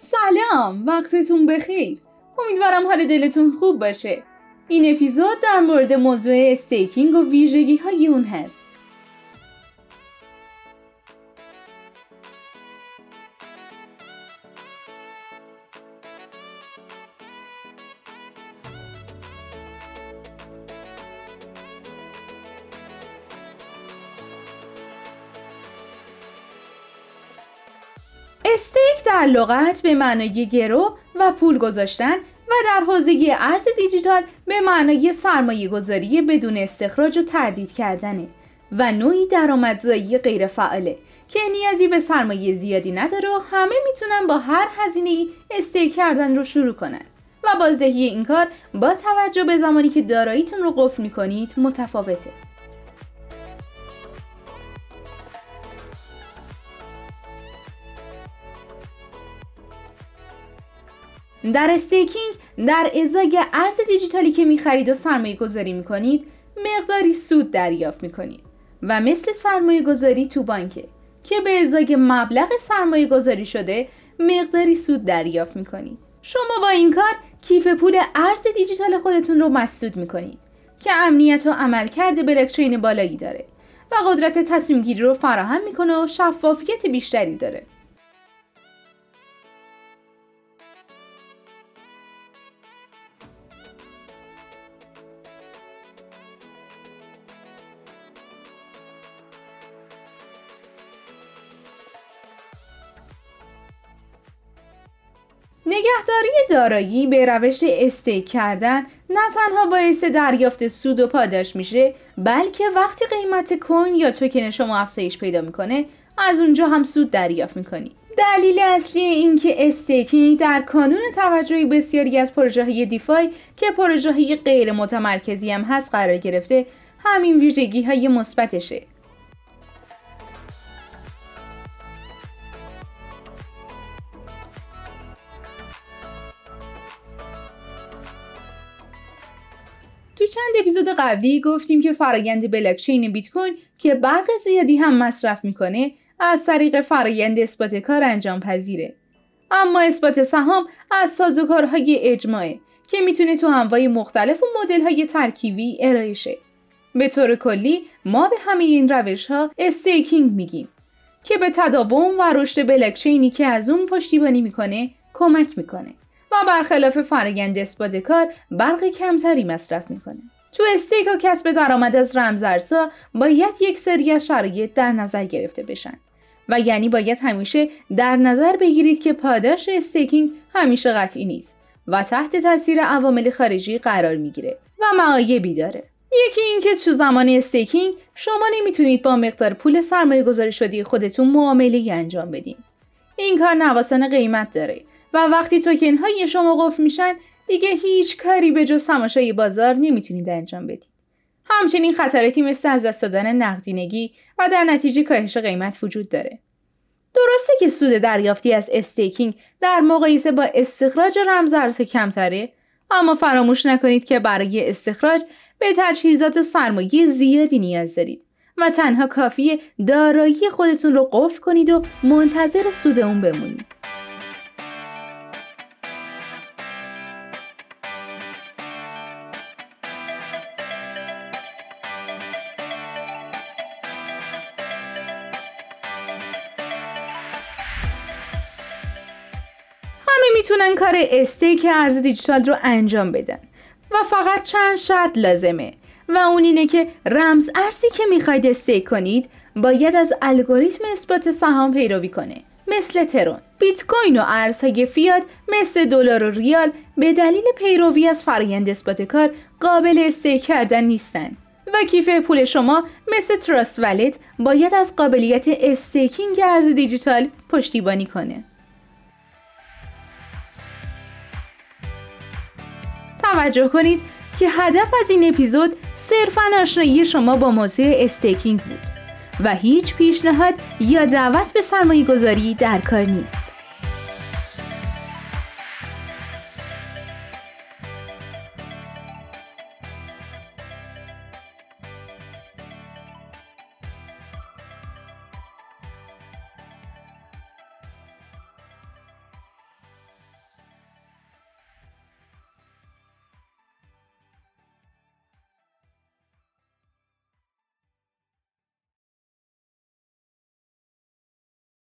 سلام وقتتون بخیر. امیدوارم حال دلتون خوب باشه. این اپیزود در مورد موضوع استیکینگ و ویژگی های اون هست. استیک در لغت به معنای گرو و پول گذاشتن و در حوزه ارز دیجیتال به معنای سرمایه گذاری بدون استخراج و تردید کردنه و نوعی درآمدزایی غیر فعاله که نیازی به سرمایه زیادی نداره و همه می‌تونن با هر هزینه استیک کردن رو شروع کنن. و بازدهی این کار با توجه به زمانی که داراییتون رو قفل می‌کنید متفاوته. در استیکینگ در ازای ارز دیجیتالی که می‌خرید و سرمایه گذاری می‌کنید مقداری سود دریافت می‌کنید. و مثل سرمایه گذاری تو بانکه که به ازای مبلغ سرمایه گذاری شده مقداری سود دریافت می‌کنید. شما با این کار کیف پول ارز دیجیتال خودتون رو مسدود می‌کنید که امنیت و عملکرد بلاکچین بالایی داره و قدرت تصمیم گیری رو فراهم می‌کنه و شفافیت بیشتری داره. نگهداری دارایی به روش stake کردن نه تنها باعث دریافت سود و پاداش میشه بلکه وقتی قیمت coin یا توکن شما افزایش پیدا می‌کنه از اونجا هم سود دریافت می‌کنی. دلیل اصلی این که staking در کانون توجهی بسیاری از پروژه های DeFi که پروژه های غیر متمرکزی هم هست قرار گرفته همین ویژگی های مثبتشه. تو چند اپیزود قبلی گفتیم که فرایند بلاکچین بیت کوین که برق زیادی هم مصرف می‌کنه از طریق فرایند اثبات کار انجام پذیره. اما اثبات سهام از سازوکارهای اجماعه که می‌تونه تو انواع مختلف و مدل های ترکیبی ارائه شه. به طور کلی ما به همه این روش ها استیکینگ میگیم که به تداوم و رشد بلاکچینی که از اون پشتیبانی می‌کنه کمک می‌کنه. و برخلاف فرآیند اثبات کار برق کمتری مصرف می‌کنه. تو stake و کسب درآمد از رمزارزها باید یک سری از شرایط در نظر گرفته بشن. و یعنی باید همیشه در نظر بگیرید که پاداش staking همیشه قطعی نیست و تحت تاثیر عوامل خارجی قرار می‌گیره و معایبی داره. یکی اینکه تو زمان staking شما نمی‌تونید با مقدار پول سرمایه گذاری شده‌ی خودتون معامله انجام بدین. این کار نواسان قیمت داره. و وقتی توکن های شما قفل میشن دیگه هیچ کاری به جز تماشای بازار نمی‌تونید انجام بدید. همچنین خطراتی مثل از دست دادن نقدینگی و در نتیجه کاهش قیمت وجود داره. درسته که سود دریافتی از استیکینگ در مقایسه با استخراج رمزارز کمتره اما فراموش نکنید که برای استخراج به تجهیزات سرمایه زیادی نیاز دارید و تنها کافیه دارایی خودتون رو قفل کنید و منتظر سود اون بمونید. می‌تونن کار استیک ارز دیجیتال رو انجام بدن. و فقط چند شرط لازمه. و اون اینه که رمز ارزی که می‌خواید stake کنید باید از الگوریتم اثبات سهام پیروی کنه. مثل ترون. بیت کوین و ارزهای فیات مثل دلار و ریال به دلیل پیروی از فرایند اثبات کار قابل stake کردن نیستن. و کیف پول شما مثل Trust Wallet باید از قابلیت staking ارز دیجیتال پشتیبانی کنه. توجه کنید که هدف از این اپیزود صرفا آشنایی شما با موضوع استیکینگ بود و هیچ پیشنهاد یا دعوت به سرمایه گذاری در کار نیست.